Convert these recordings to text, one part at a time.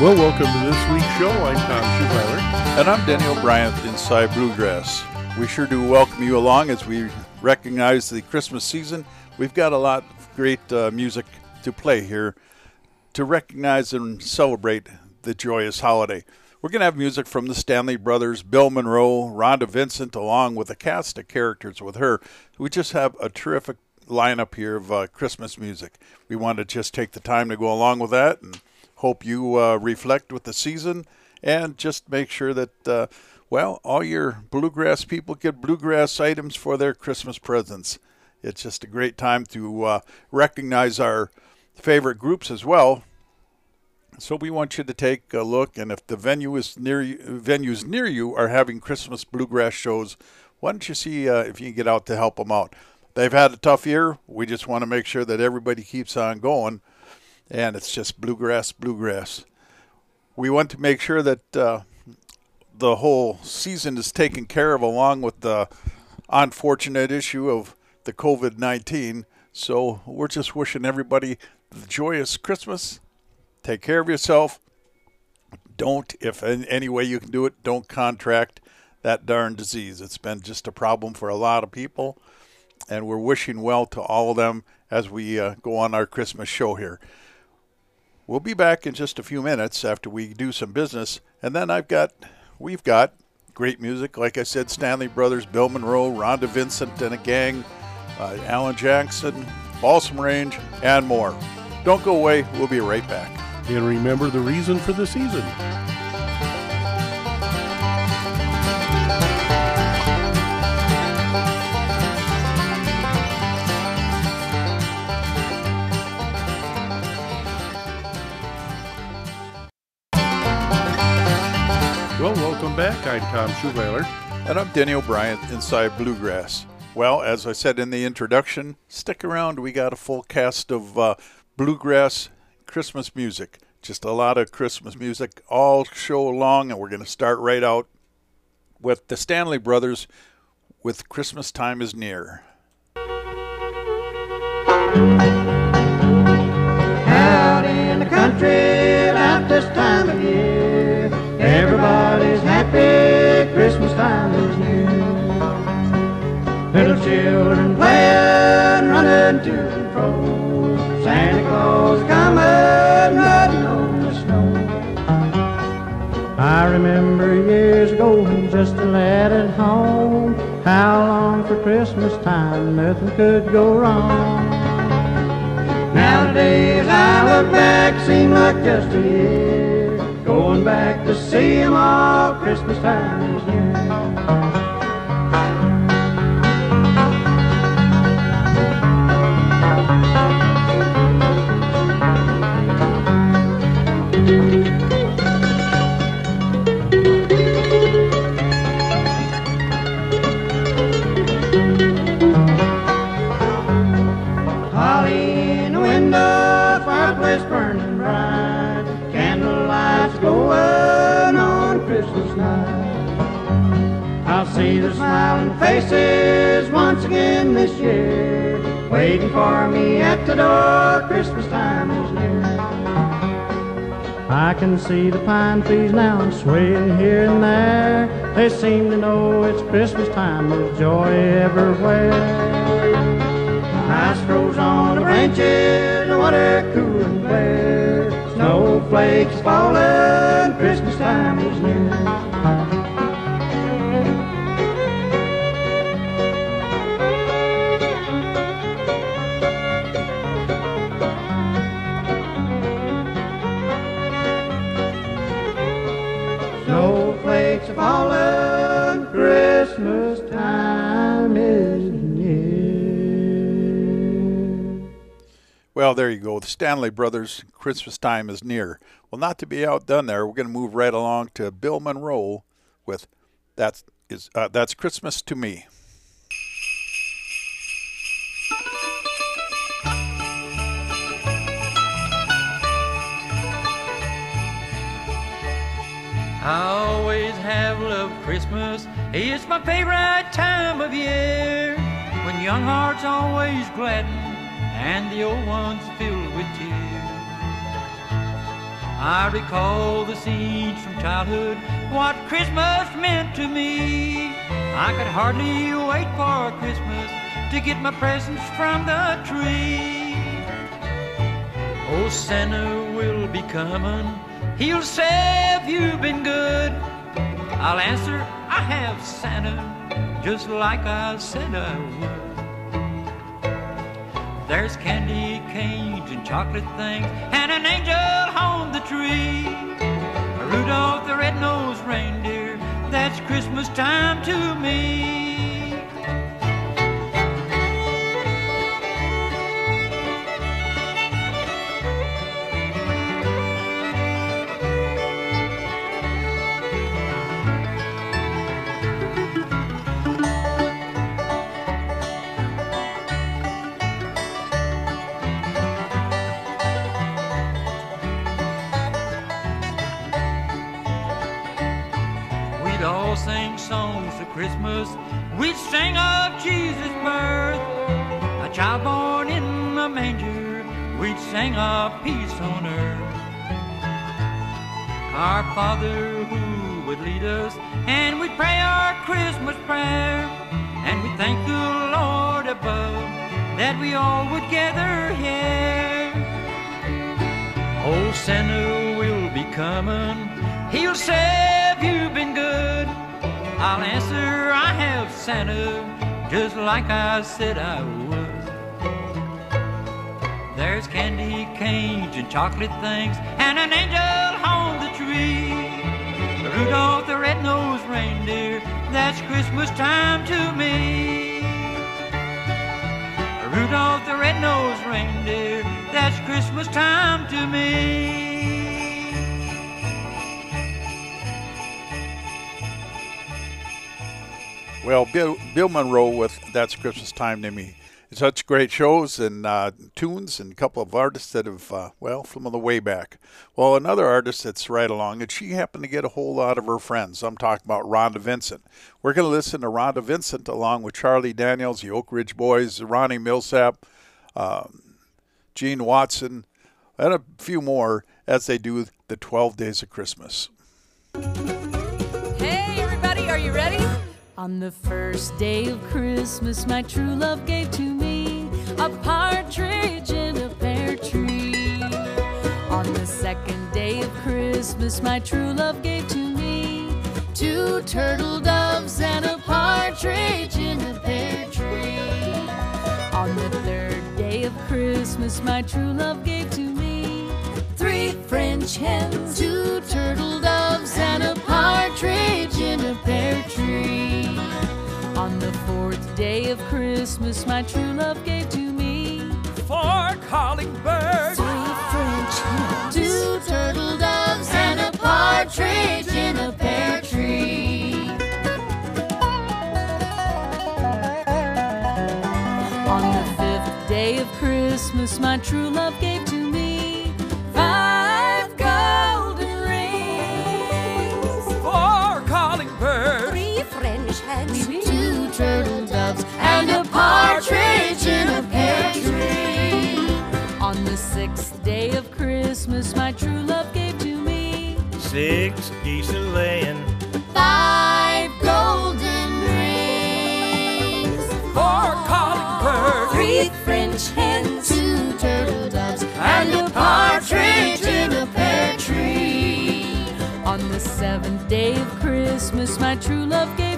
Well, welcome to this week's show. I'm Tom Schuweiler. And I'm Denny O'Brien Inside Bluegrass. We sure do welcome you along as we recognize the Christmas season. We've got a lot of great uh, music to play here to recognize and celebrate the joyous holiday. We're going to have music from the Stanley Brothers, Bill Monroe, Rhonda Vincent, along with a cast of characters with her. We just have a terrific lineup here of uh, Christmas music. We want to just take the time to go along with that and Hope you uh, reflect with the season and just make sure that, uh, well, all your bluegrass people get bluegrass items for their Christmas presents. It's just a great time to uh, recognize our favorite groups as well. So we want you to take a look, and if the venue is near you, venues near you are having Christmas bluegrass shows, why don't you see uh, if you can get out to help them out? They've had a tough year. We just want to make sure that everybody keeps on going and it's just bluegrass, bluegrass. We want to make sure that uh, the whole season is taken care of, along with the unfortunate issue of the COVID 19. So we're just wishing everybody the joyous Christmas. Take care of yourself. Don't, if in any way you can do it, don't contract that darn disease. It's been just a problem for a lot of people. And we're wishing well to all of them as we uh, go on our Christmas show here. We'll be back in just a few minutes after we do some business, and then I've got, we've got great music. Like I said, Stanley Brothers, Bill Monroe, Rhonda Vincent and a gang, uh, Alan Jackson, Balsam Range, and more. Don't go away. We'll be right back. And remember the reason for the season. I'm Tom Schuweiler. And I'm Denny O'Brien inside Bluegrass. Well, as I said in the introduction, stick around. We got a full cast of uh, bluegrass Christmas music. Just a lot of Christmas music all show long, and we're going to start right out with the Stanley Brothers with Christmas Time is Near. Out in the country about this time of year is near. Little children playing, running to and fro. Santa Claus coming, riding on the snow. I remember years ago, just a lad at home. How long for Christmas time, nothing could go wrong. Nowadays I look back, seem like just a year. Going back to see him all Christmas time is near. See the smiling faces once again this year, waiting for me at the door. Christmas time is near. I can see the pine trees now swaying here and there. They seem to know it's Christmas time with joy everywhere. Ice grows on the branches, water cool and clear. Snowflakes falling, Christmas time Well, there you go. The Stanley Brothers, Christmas time is near. Well, not to be outdone there, we're going to move right along to Bill Monroe with That's, is, uh, That's Christmas to Me. I always have loved Christmas. It's my favorite time of year. When young hearts always gladden and the old ones filled with tears. I recall the scenes from childhood, what Christmas meant to me. I could hardly wait for Christmas to get my presents from the tree. Oh, Santa will be coming. He'll say, Have you been good? I'll answer, I have Santa, just like I said I would. There's candy canes and chocolate things, and an angel on the tree. Rudolph the red-nosed reindeer, that's Christmas time to me. All sing songs of Christmas. We'd sing of Jesus' birth. A child born in a manger. We'd sing of peace on earth. Our Father who would lead us, and we'd pray our Christmas prayer. And we thank the Lord above that we all would gather here. Oh, Old Santa will be coming. He'll say, Have you been good? I'll answer, I have Santa, just like I said I would. There's candy canes and chocolate things, and an angel on the tree. Rudolph the red-nosed reindeer, that's Christmas time to me. Rudolph the red-nosed reindeer, that's Christmas time to me. Well, Bill, Bill Monroe with That's Christmas Time to Me. Such great shows and uh, tunes and a couple of artists that have, uh, well, from the way back. Well, another artist that's right along, and she happened to get a whole lot of her friends. I'm talking about Rhonda Vincent. We're going to listen to Rhonda Vincent along with Charlie Daniels, the Oak Ridge Boys, Ronnie Milsap, um, Gene Watson, and a few more as they do the 12 Days of Christmas. Hey, everybody, are you ready? On the first day of Christmas, my true love gave to me a partridge in a pear tree. On the second day of Christmas, my true love gave to me two turtle doves and a partridge in a pear tree. On the third day of Christmas, my true love gave to me three French hens, two turtle doves, and a partridge in a pear tree. On the fourth day of Christmas, my true love gave to me Four calling birds. three French hens, two turtle doves, and a partridge in a pear tree. On the fifth day of Christmas, my true love gave turtle doves, and a partridge in a pear tree. On the sixth day of Christmas, my true love gave to me Six geese a laying. five golden rings. Four calling birds. Three French hens, two turtle doves, and a partridge in a pear tree. On the seventh day of Christmas, my true love gave to me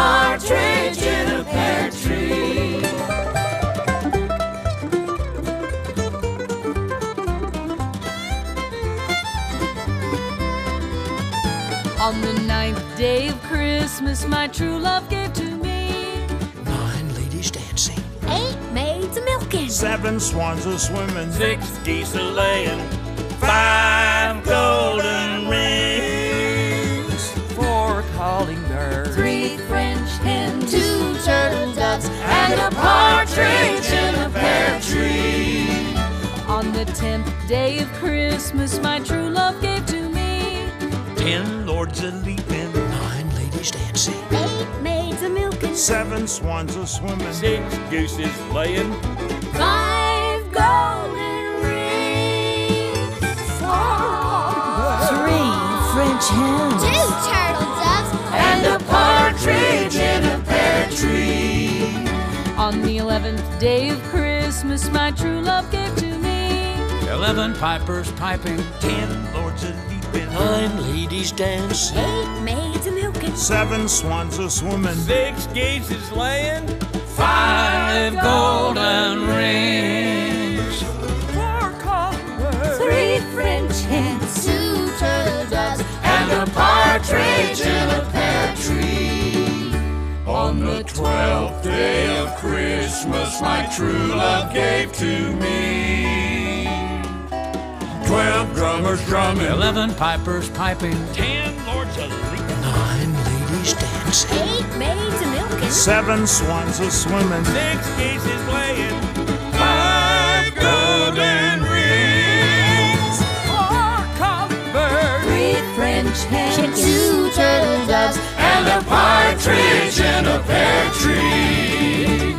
partridge in a pear tree. On the ninth day of Christmas, my true love gave to me Nine ladies dancing. eight maids a milking, Seven swans a swimming. Six geese a laying. Five golden turtle doves and a partridge in a pear tree. On the tenth day of Christmas, my true love gave to me. Ten lords a leaping. Nine ladies dancing. Eight maids a milking. Seven swans a swimming. Six gooses laying. Five golden rings. four, Three French hens. Two turtle doves and a partridge in a pear tree. On the eleventh day of Christmas, my true love gave to me. Eleven pipers piping. Ten lords a leaping. Nine ladies dancing. Eight maids a milking. Seven swans a swimming, Six geese is laying. Five golden rings. Four birds. Three French hens Two turtle doves and a partridge in a pear tree. On the twelfth day of Christmas, my true love gave to me. Twelve drummers drumming. Eleven pipers piping. Ten lords a leaping. Nine ladies dancing. Eight maids a milking. Seven swans are swimming. Six geese is laying. Five golden rings. Four calling birds. Three French hens Two turtle doves and a partridge in a pear tree.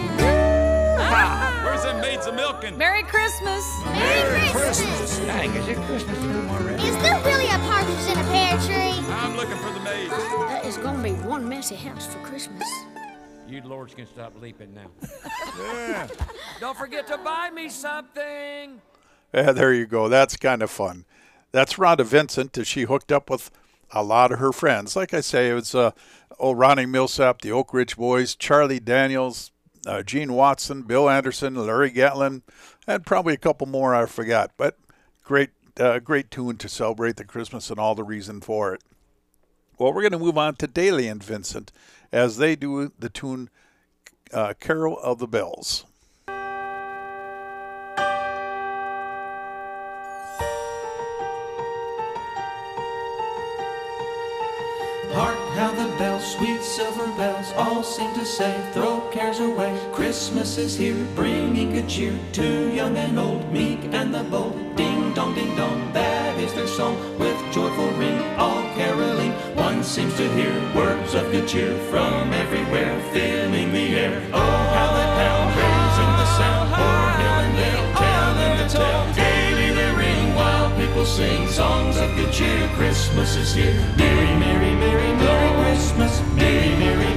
Where's them maids of milking? Merry Christmas! Merry Christmas. Dang, is it Christmas time already? Is there really a partridge in a pear tree? I'm looking for the maids. That is gonna be one messy house for Christmas. You lords can stop leaping now. yeah. Don't forget to buy me something. Yeah, there you go. That's kind of fun. That's Rhonda Vincent. As she hooked up with a lot of her friends. Like I say, it was uh, old Ronnie Milsap, the Oak Ridge Boys, Charlie Daniels, uh, Gene Watson, Bill Anderson, Larry Gatlin, and probably a couple more I forgot. But great, uh, great tune to celebrate the Christmas and all the reason for it. Well, we're going to move on to Dailey and Vincent as they do the tune uh, Carol of the Bells. How the bells, sweet silver bells, all seem to say, throw cares away. Christmas is here, bringing good cheer to young and old, meek and the bold. Ding dong, ding dong, that is their song, with joyful ring, all caroling. One seems to hear words of good cheer from everywhere, filling the air. Oh, how the sing songs of good cheer. Christmas is here. Merry, merry, merry, merry Christmas. Merry, merry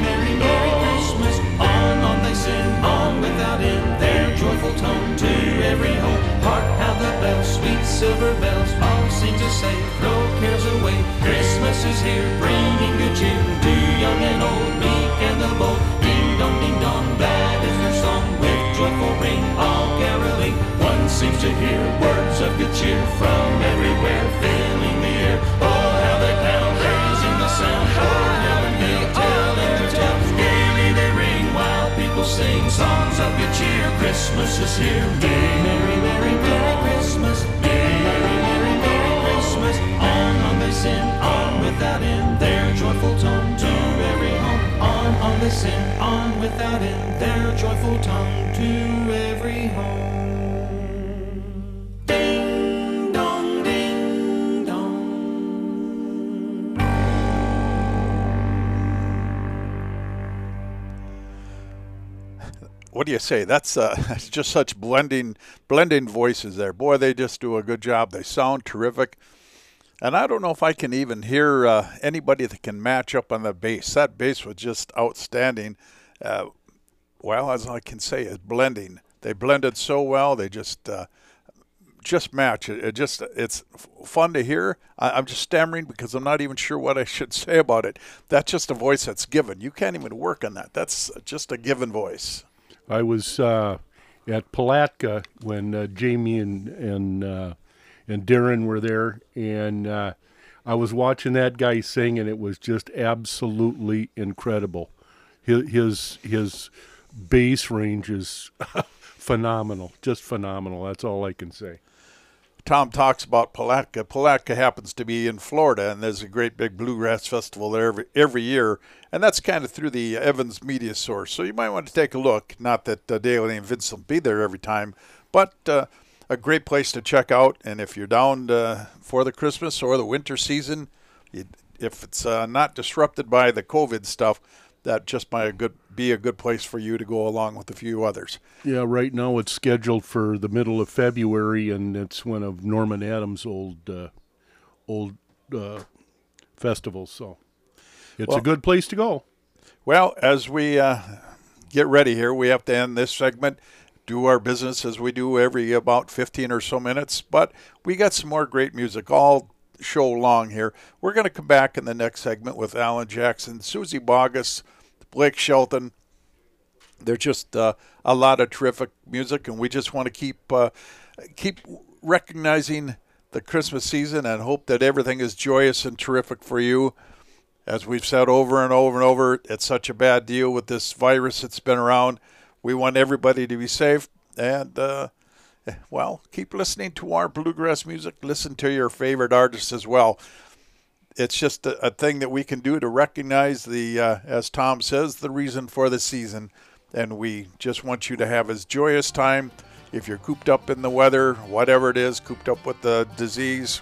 Christmas is here. Merry, merry, merry, merry Christmas. Merry, merry, merry, merry Christmas. On, on they sing, on without end, their joyful tone to every home. On, on they sing, on without end, their joyful tongue to every home. You say? That's uh, just such blending blending voices there. Boy, they just do a good job. They sound terrific. And I don't know if I can even hear uh, anybody that can match up on the bass. That bass was just outstanding. Uh, well, as I can say, is blending. They blended so well. They just uh, just match. It, it just it's fun to hear. I, I'm just stammering because I'm not even sure what I should say about it. That's just a voice that's given. You can't even work on that. That's just a given voice. I was uh, at Palatka when uh, Jamie and and uh, and Darrin were there, and uh, I was watching that guy sing, and it was just absolutely incredible. His his, his bass range is phenomenal, just phenomenal. That's all I can say. Tom talks about Palatka. Palatka happens to be in Florida, and there's a great big bluegrass festival there every, every year, and that's kind of through the Evans Media Source. So you might want to take a look. Not that uh, Dailey and Vince will be there every time, but uh, a great place to check out. And if you're down uh, for the Christmas or the winter season, you, if it's uh, not disrupted by the COVID stuff, that just might a good be a good place for you to go along with a few others. Yeah, right now it's scheduled for the middle of February, and it's one of Norman Adams' old uh, old uh, festivals. So it's Well- a good place to go. Well, as we uh, get ready here, we have to end this segment, do our business as we do every about 15 or so minutes. But we got some more great music all show long here. We're going to come back in the next segment with Alan Jackson, Suzy Bogguss, Blake Shelton. They're just uh, a lot of terrific music, and we just want to keep uh, keep recognizing the Christmas season and hope that everything is joyous and terrific for you as we've said over and over and over, it's such a bad deal with this virus that's been around. We want everybody to be safe. And, uh, well, keep listening to our bluegrass music. Listen to your favorite artists as well. It's just a, a thing that we can do to recognize the, uh, as Tom says, the reason for the season. And we just want you to have as joyous time. If you're cooped up in the weather, whatever it is, cooped up with the disease,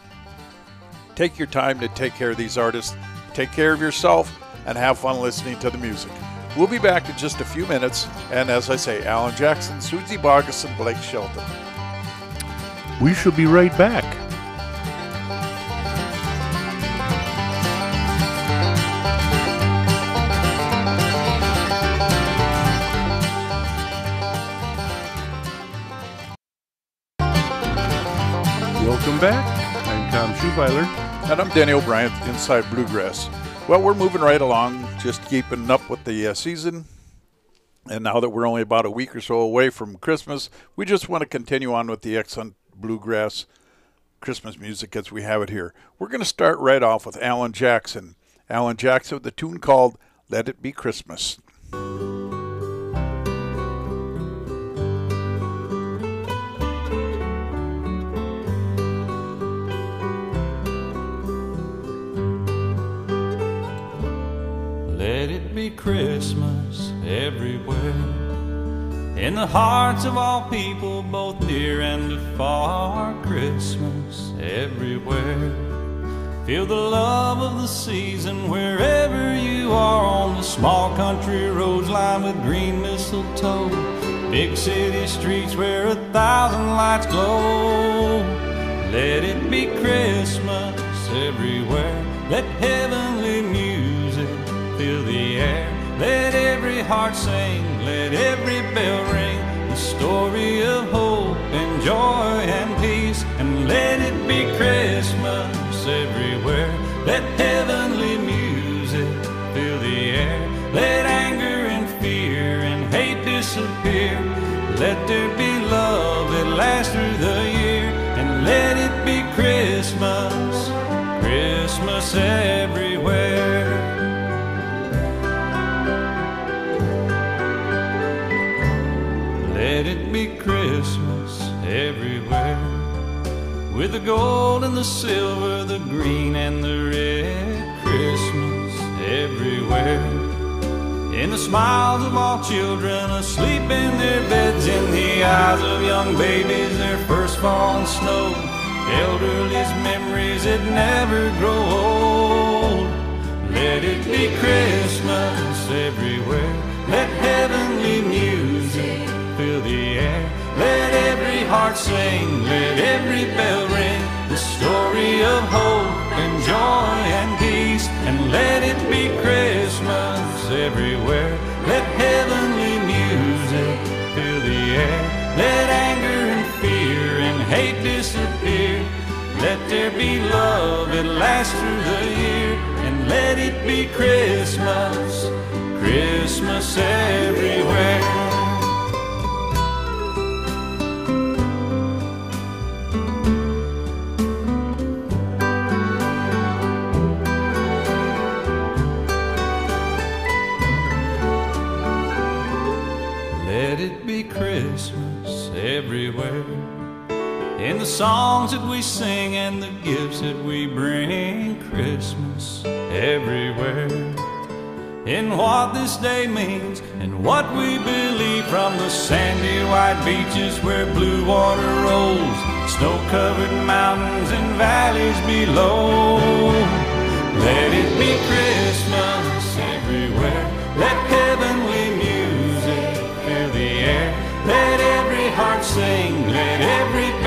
take your time to take care of these artists. Take care of yourself and have fun listening to the music. We'll be back in just a few minutes. And as I say, Alan Jackson, Suzy Bogguss, and Blake Shelton. We shall be right back. Back. I'm Tom Schubeiler. And I'm Danny O'Brien, Inside Bluegrass. Well, we're moving right along, just keeping up with the uh, season. And now that we're only about a week or so away from Christmas, we just want to continue on with the excellent bluegrass Christmas music as we have it here. We're going to start right off with Alan Jackson. Alan Jackson with the tune called Let It Be Christmas. Let it be Christmas everywhere. In the hearts of all people, both near and afar. Christmas everywhere. Feel the love of the season wherever you are on the small country roads lined with green mistletoe. Big city streets where a thousand lights glow. Let it be Christmas everywhere. Let music fill the air. Let every heart sing, let every bell ring. The story of hope and joy and peace. And let it be Christmas everywhere. Let heavenly music fill the air. Let anger and fear and hate disappear. Let there be love that lasts through the year. And let it be Christmas, Christmas everywhere. The gold and the silver, the green and the red. Christmas everywhere. In the smiles of all children asleep in their beds, in the eyes of young babies, their first fallen snow. Elderly's memories that never grow old. Let it be Christmas everywhere. Let heavenly music fill the air. Let every heart sing, let every bell that lasts through the year. And let it be Christmas, Christmas everywhere. Songs that we sing and the gifts that we bring, Christmas everywhere. In what this day means and what we believe from the sandy white beaches where blue water rolls, snow covered mountains and valleys below. Let it be Christmas everywhere. Let heavenly music fill the air. Let every heart sing, let every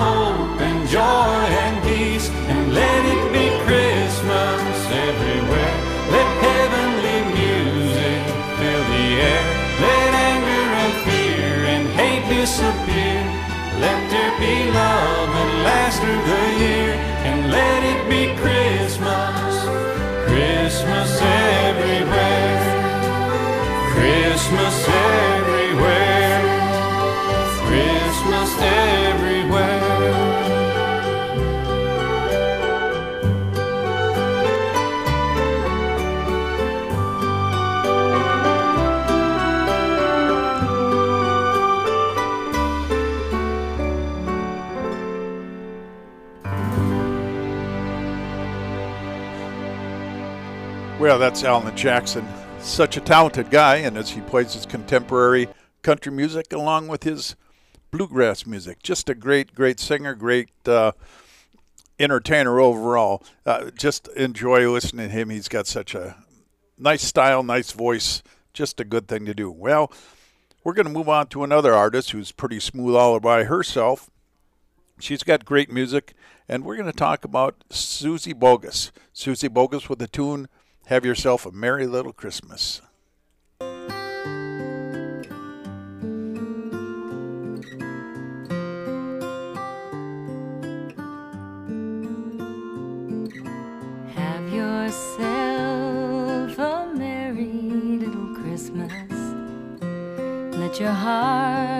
hope and joy and peace. And let it be Christmas everywhere. Let heavenly music fill the air. Let anger and fear and hate disappear. Let there be love and last through the year. And let it Well, that's Alan Jackson. Such a talented guy, and as he plays his contemporary country music along with his bluegrass music, just a great, great singer, great uh, entertainer overall. Uh, just enjoy listening to him. He's got such a nice style, nice voice, just a good thing to do. Well, we're going to move on to another artist who's pretty smooth all by herself. She's got great music, and we're going to talk about Suzy Bogguss. Suzy Bogguss with the tune Have Yourself a Merry Little Christmas. Have yourself a merry little Christmas. Let your heart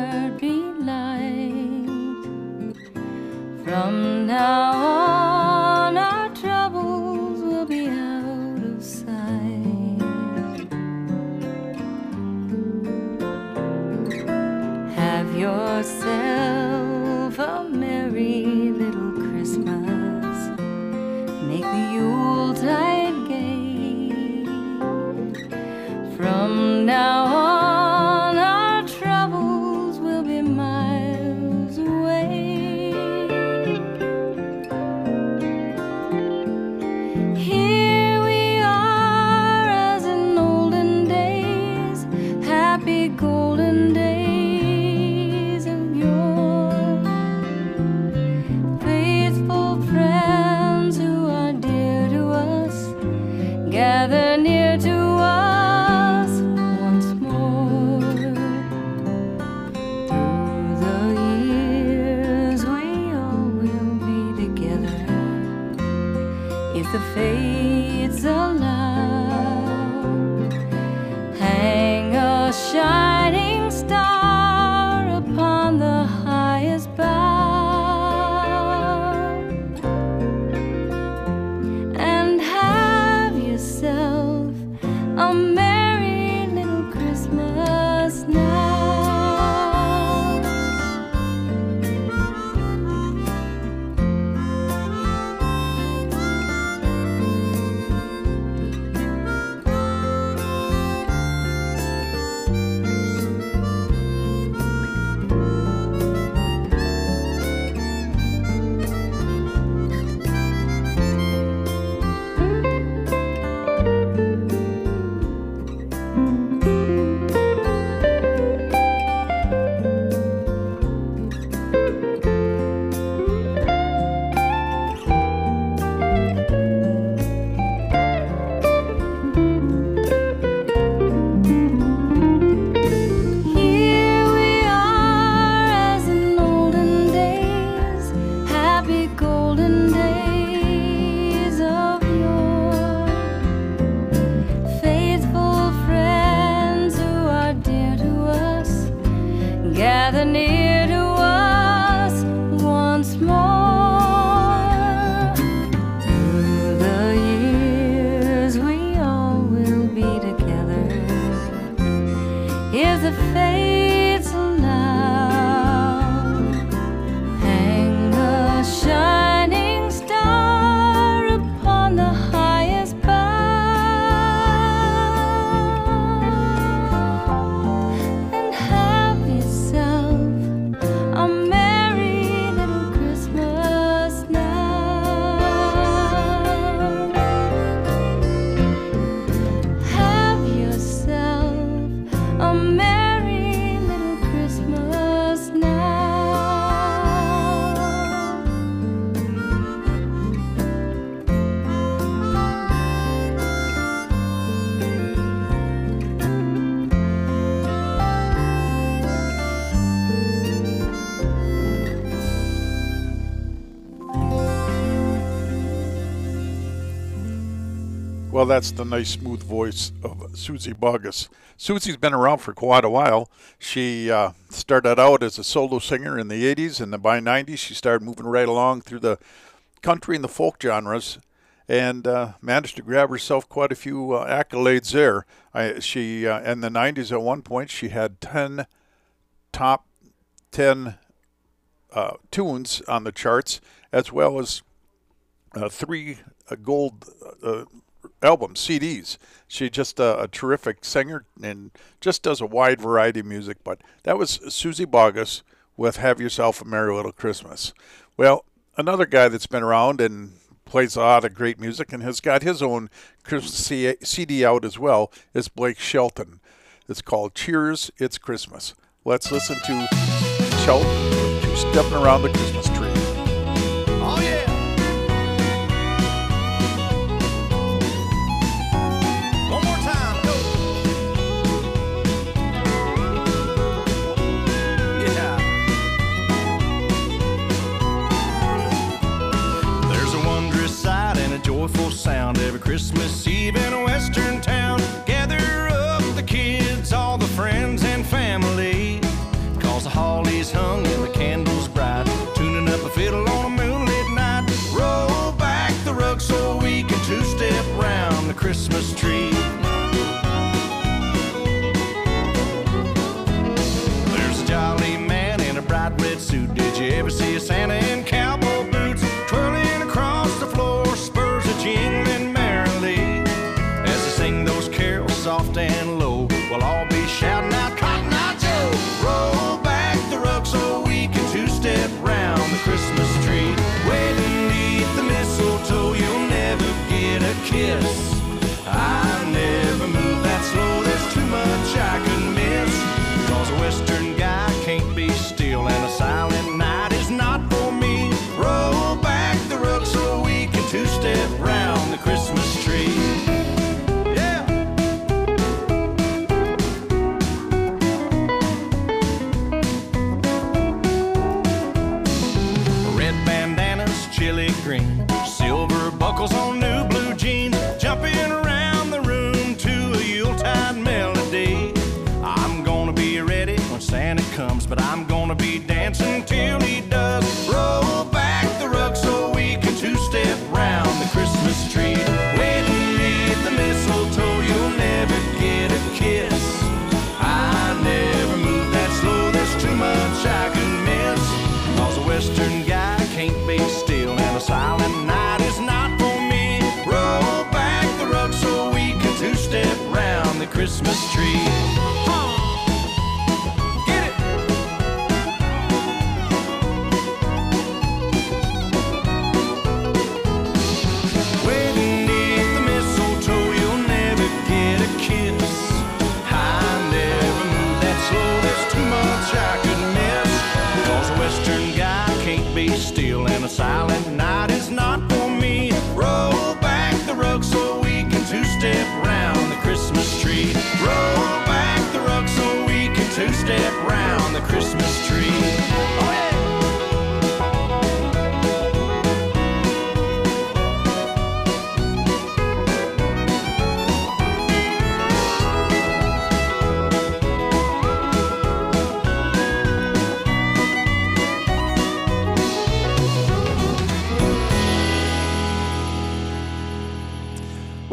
that's the nice, smooth voice of Suzy Bogguss. Suzy's been around for quite a while. She uh, started out as a solo singer in the 80s, and then by 90s, she started moving right along through the country and the folk genres and uh, managed to grab herself quite a few uh, accolades there. I, she uh, in the 90s at one point she had 10 top 10 uh, tunes on the charts, as well as uh, three uh, gold albums, CDs. She's just a, a, terrific singer and just does a wide variety of music. But that was Suzy Bogguss with Have Yourself a Merry Little Christmas. Well, another guy that's been around and plays a lot of great music and has got his own Christmas CD out as well is Blake Shelton. It's called Cheers, It's Christmas. Let's listen to Shelton, to Stepping Around the Christmas Tree. joyful sound every Christmas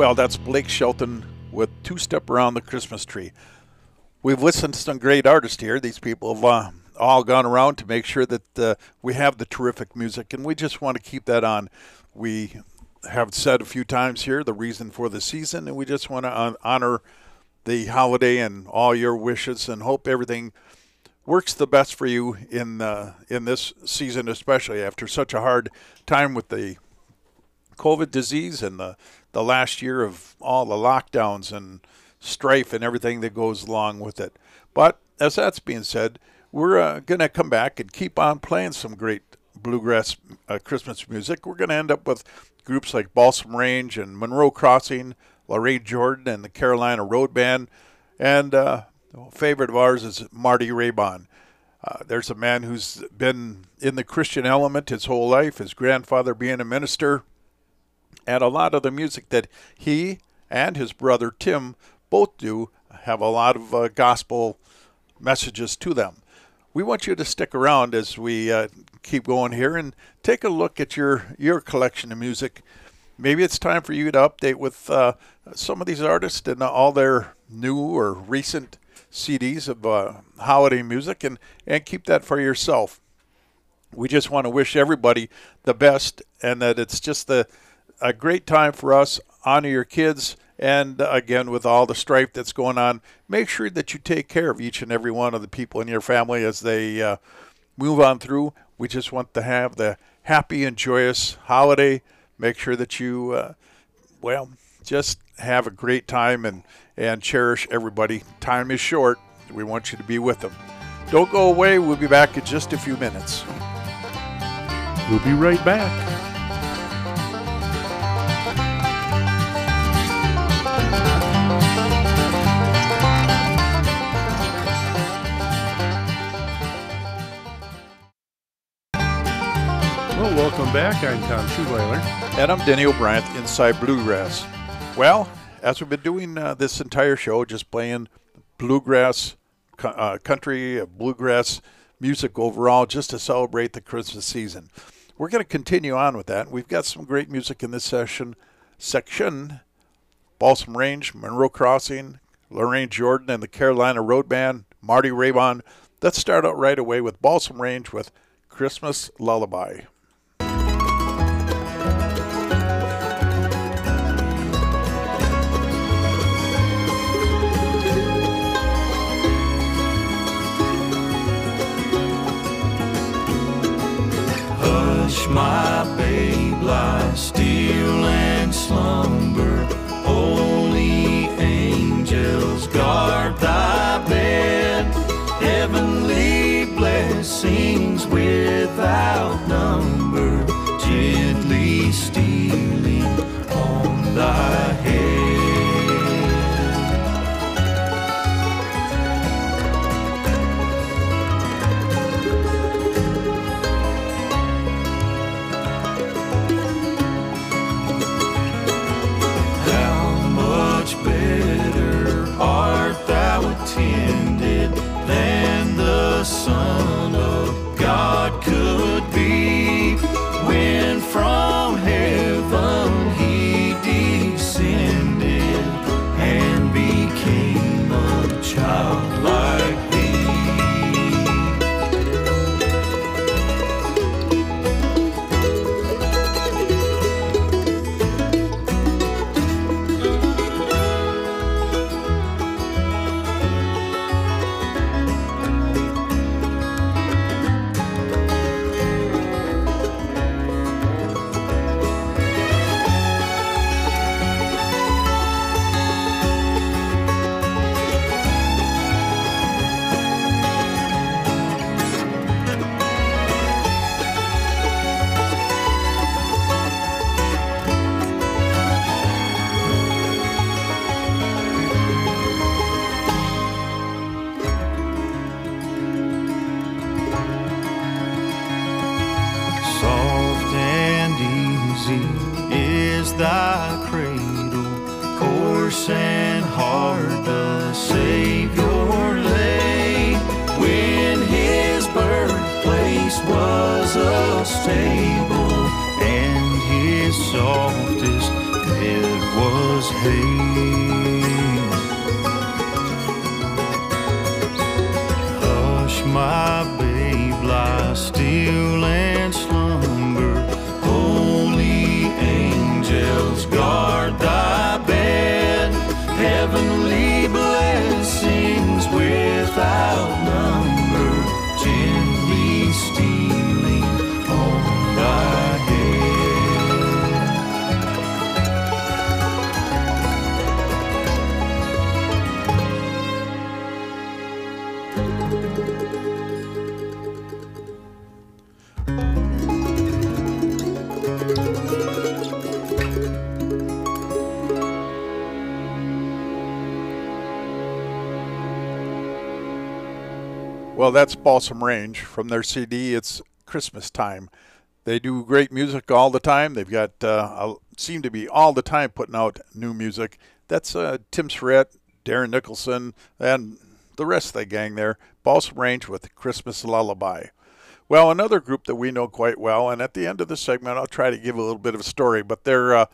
Well, that's Blake Shelton with Two Step Around the Christmas Tree. We've listened to some great artists here. These people have uh, all gone around to make sure that uh, we have the terrific music, and we just want to keep that on. We have said a few times here the reason for the season, and we just want to honor the holiday and all your wishes and hope everything works the best for you in uh, in this season, especially after such a hard time with the COVID disease and the the last year of all the lockdowns and strife and everything that goes along with it. But as that's being said, we're uh, going to come back and keep on playing some great bluegrass uh, Christmas music. We're going to end up with groups like Balsam Range and Monroe Crossing, Lorraine Jordan and the Carolina Road Band, and uh, a favorite of ours is Marty Raybon. Uh, there's a man who's been in the Christian element his whole life, his grandfather being a minister, and a lot of the music that he and his brother Tim both do have a lot of uh, gospel messages to them. We want you to stick around as we uh, keep going here and take a look at your your collection of music. Maybe it's time for you to update with uh, some of these artists and all their new or recent CDs of uh, holiday music and, and keep that for yourself. We just want to wish everybody the best and that it's just the, a great time for us. Honor your kids. And uh, again, with all the strife that's going on, make sure that you take care of each and every one of the people in your family as they uh, move on through. We just want to have the happy and joyous holiday. Make sure that you, uh, well, just have a great time and, and cherish everybody. Time is short. We want you to be with them. Don't go away. We'll be back in just a few minutes. We'll be right back. Welcome back. I'm Tom Schuweiler. And I'm Denny O'Brien, Inside Bluegrass. Well, as we've been doing uh, this entire show, just playing bluegrass, uh, country, uh, bluegrass music overall, just to celebrate the Christmas season. We're going to continue on with that. We've got some great music in this session. Section Balsam Range, Monroe Crossing, Lorraine Jordan and the Carolina Road Band, Marty Raybon. Let's start out right away with Balsam Range with Christmas Lullaby. My babe, lie still and slumber. Holy angels guard thy bed. Heavenly blessings without number, Well, that's Balsam Range from their CD. It's Christmas time. They do great music all the time. They've got uh, seem to be all the time putting out new music. That's uh, Tim Surratt, Darren Nicholson, and the rest of the gang there. Balsam Range with Christmas Lullaby. Well, another group that we know quite well, and at the end of the segment, I'll try to give a little bit of a story, but they're uh,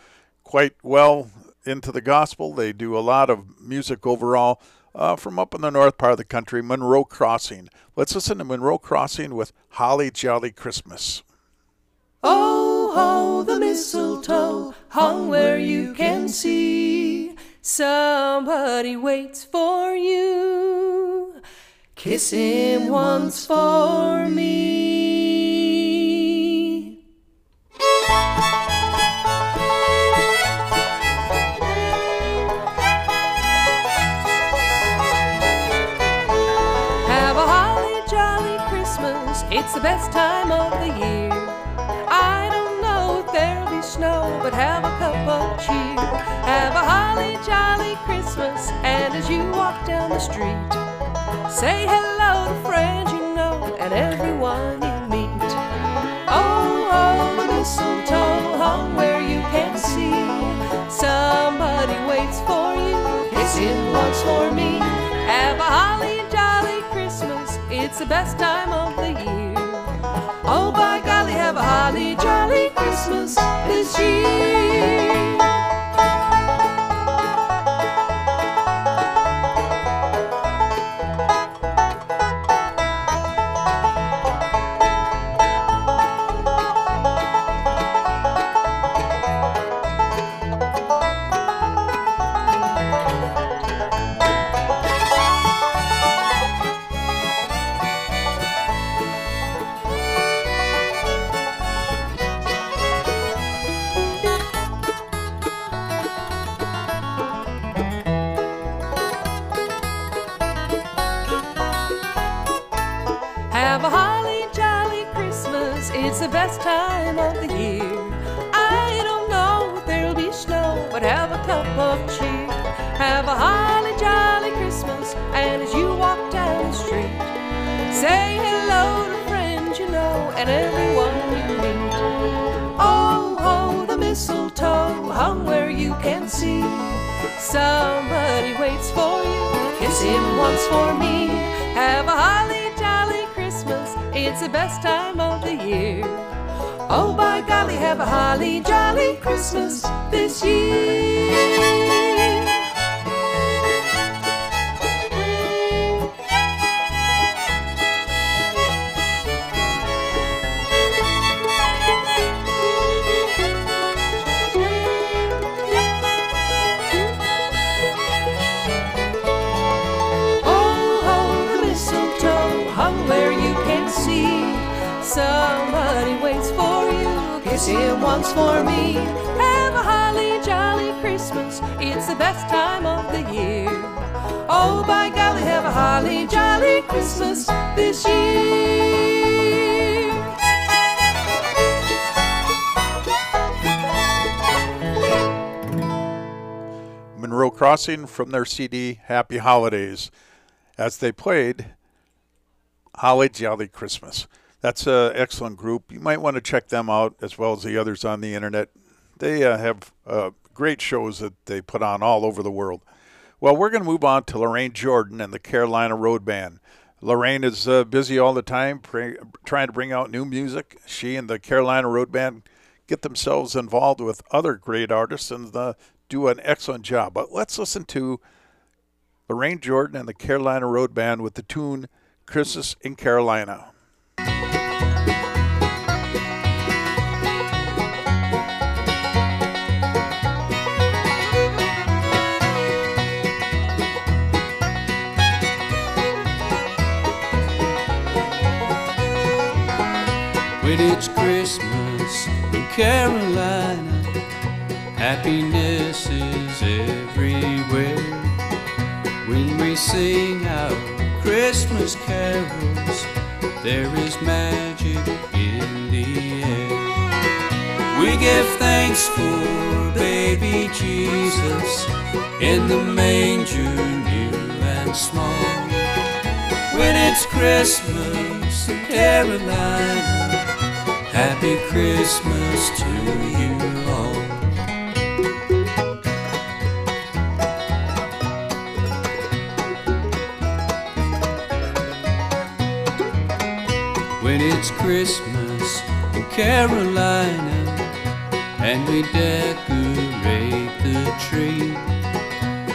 quite well into the gospel. They do a lot of music overall uh, from up in the north part of the country, Monroe Crossing. Let's listen to Monroe Crossing with Holly Jolly Christmas. Oh, ho, the mistletoe hung where you can see. Somebody waits for you. Kiss him once for me. Christmas. It's the best time of the year. I don't know if there'll be snow, but have a cup of cheer. Have a holly jolly Christmas, and as you walk down the street, say hello to friends you know and everyone you meet. Oh, oh, the mistletoe hung where you can't see. Somebody waits for you. Kiss him once for me. Have a holly. It's the best time of the year. Oh, by golly, have a holly jolly Christmas this year. Say hello to friends you know and everyone you meet. Oh, ho, the mistletoe hung where you can see. Somebody waits for you. Kiss him once for me. Have a holly jolly Christmas. It's the best time of the year. Oh, by golly, have a holly jolly Christmas this year. You. Kiss him once for me. Have a holly jolly Christmas. It's the best time of the year. Oh, by golly, have a holly jolly Christmas this year. Monroe Crossing from their CD Happy Holidays as they played Holly Jolly Christmas. That's an excellent group. You might want to check them out as well as the others on the internet. They uh, have uh, great shows that they put on all over the world. Well, we're going to move on to Lorraine Jordan and the Carolina Road Band. Lorraine is uh, busy all the time trying to bring out new music. She and the Carolina Road Band get themselves involved with other great artists and uh, do an excellent job. But let's listen to Lorraine Jordan and the Carolina Road Band with the tune Christmas in Carolina. It's Christmas in Carolina, happiness is everywhere. When we sing our Christmas carols, there is magic in the air. We give thanks for baby Jesus in the manger, new and small. When it's Christmas in Carolina, Happy Christmas to you all. When it's Christmas in Carolina and we decorate the tree,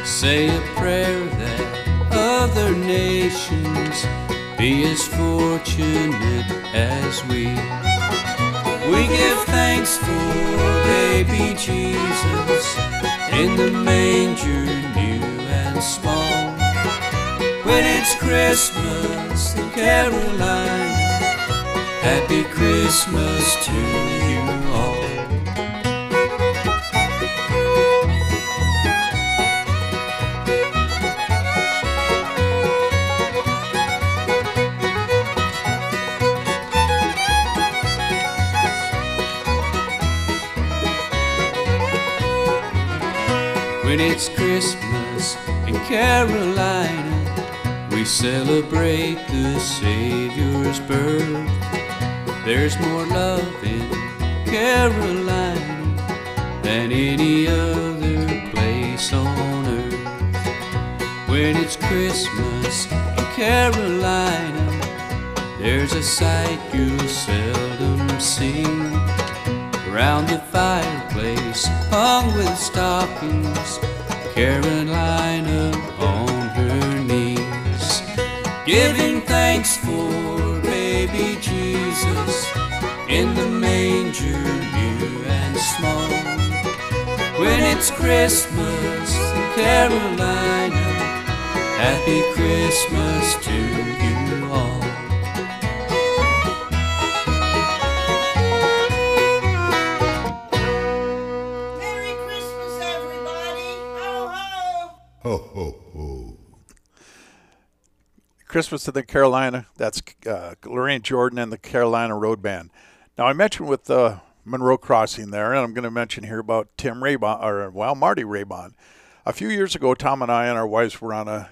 say a prayer that other nations be as fortunate as we. We give thanks for baby Jesus in the manger, new and small. When it's Christmas in Carolina, happy Christmas to you When it's Christmas in Carolina, we celebrate the Savior's birth. There's more love in Carolina than any other place on earth. When it's Christmas in Carolina, there's a sight you'll seldom see. Around the fireplace, hung with stockings, Carolina on her knees, giving thanks for baby Jesus in the manger, new and small. When it's Christmas in Carolina, happy Christmas to you all. Christmas in the Carolina. That's uh, Lorraine Jordan and the Carolina Road Band. Now, I mentioned with uh, Monroe Crossing there, and I'm going to mention here about Tim Raybon, or, well, Marty Raybon. A few years ago, Tom and I and our wives were on a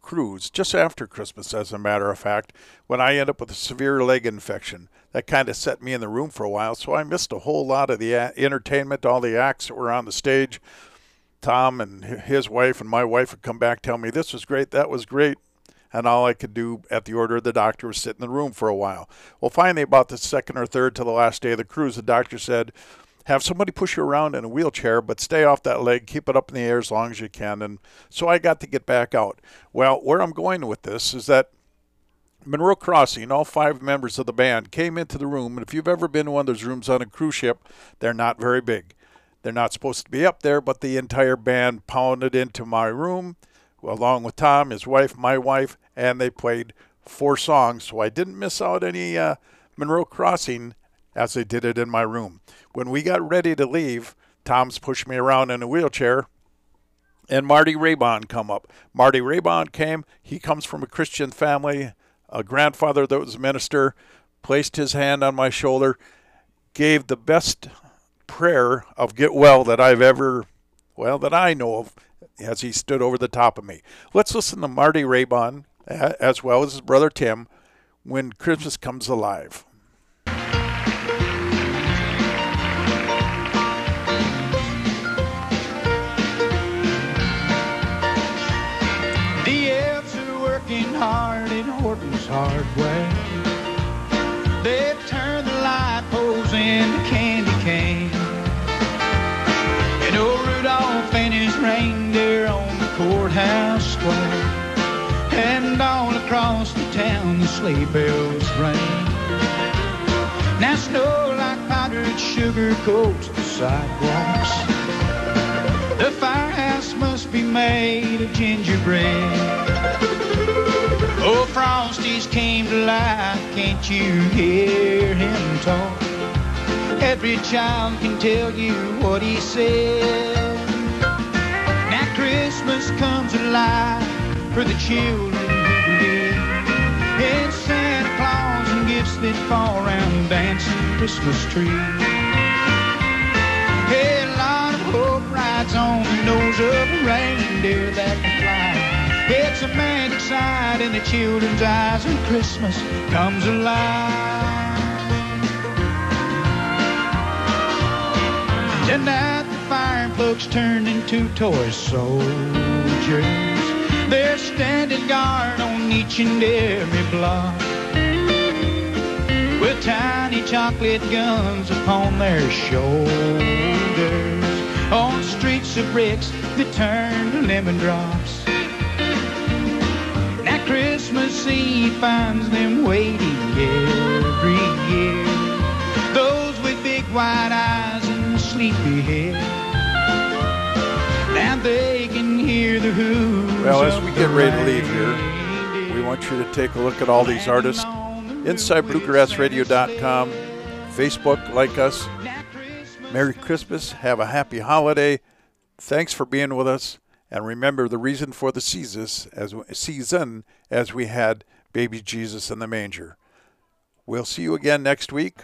cruise just after Christmas, as a matter of fact, when I ended up with a severe leg infection. That kind of set me in the room for a while, so I missed a whole lot of the entertainment, all the acts that were on the stage. Tom and his wife and my wife would come back tell me this was great, that was great, and all I could do at the order of the doctor was sit in the room for a while. Well, finally, about the second or third to the last day of the cruise, the doctor said, "Have somebody push you around in a wheelchair, but stay off that leg, keep it up in the air as long as you can." And so I got to get back out. Well, where I'm going with this is that Monroe Crossing, all five members of the band came into the room, and if you've ever been in one of those rooms on a cruise ship, they're not very big. They're not supposed to be up there, but the entire band pounded into my room, along with Tom, his wife, my wife, and they played four songs. So I didn't miss out any uh, Monroe Crossing as they did it in my room. When we got ready to leave, Tom's pushed me around in a wheelchair, and Marty Raybon come up. Marty Raybon came. He comes from a Christian family, a grandfather that was a minister, placed his hand on my shoulder, gave the best prayer of get well that I've ever, well, that I know of, as he stood over the top of me. Let's listen to Marty Raybon, as well as his brother Tim, when Christmas comes alive. Sleigh bells ring. Now snow like powdered sugar coats the sidewalks. The firehouse must be made of gingerbread. Oh, Frosty's came to life, can't you hear him talk? Every child can tell you what he said. Now Christmas comes alive for the children that fall around dancing Christmas tree. Hey, a lot of hope rides on the nose of a reindeer that can fly. It's a magic sight in the children's eyes when Christmas comes alive. Tonight the fire folks turned into toy soldiers. They're standing guard on each and every block. With tiny chocolate guns upon their shoulders. On streets of bricks that turn to lemon drops. Now Christmas Eve finds them waiting every year. Those with big wide eyes and sleepy head. Now they can hear the hooves. Well, as we get ready to leave here, we want you to take a look at all these artists. InsideBluegrassRadio.com, Facebook, like us. Merry Christmas. Have a happy holiday. Thanks for being with us. And remember the reason for the season as, season as we had baby Jesus in the manger. We'll see you again next week.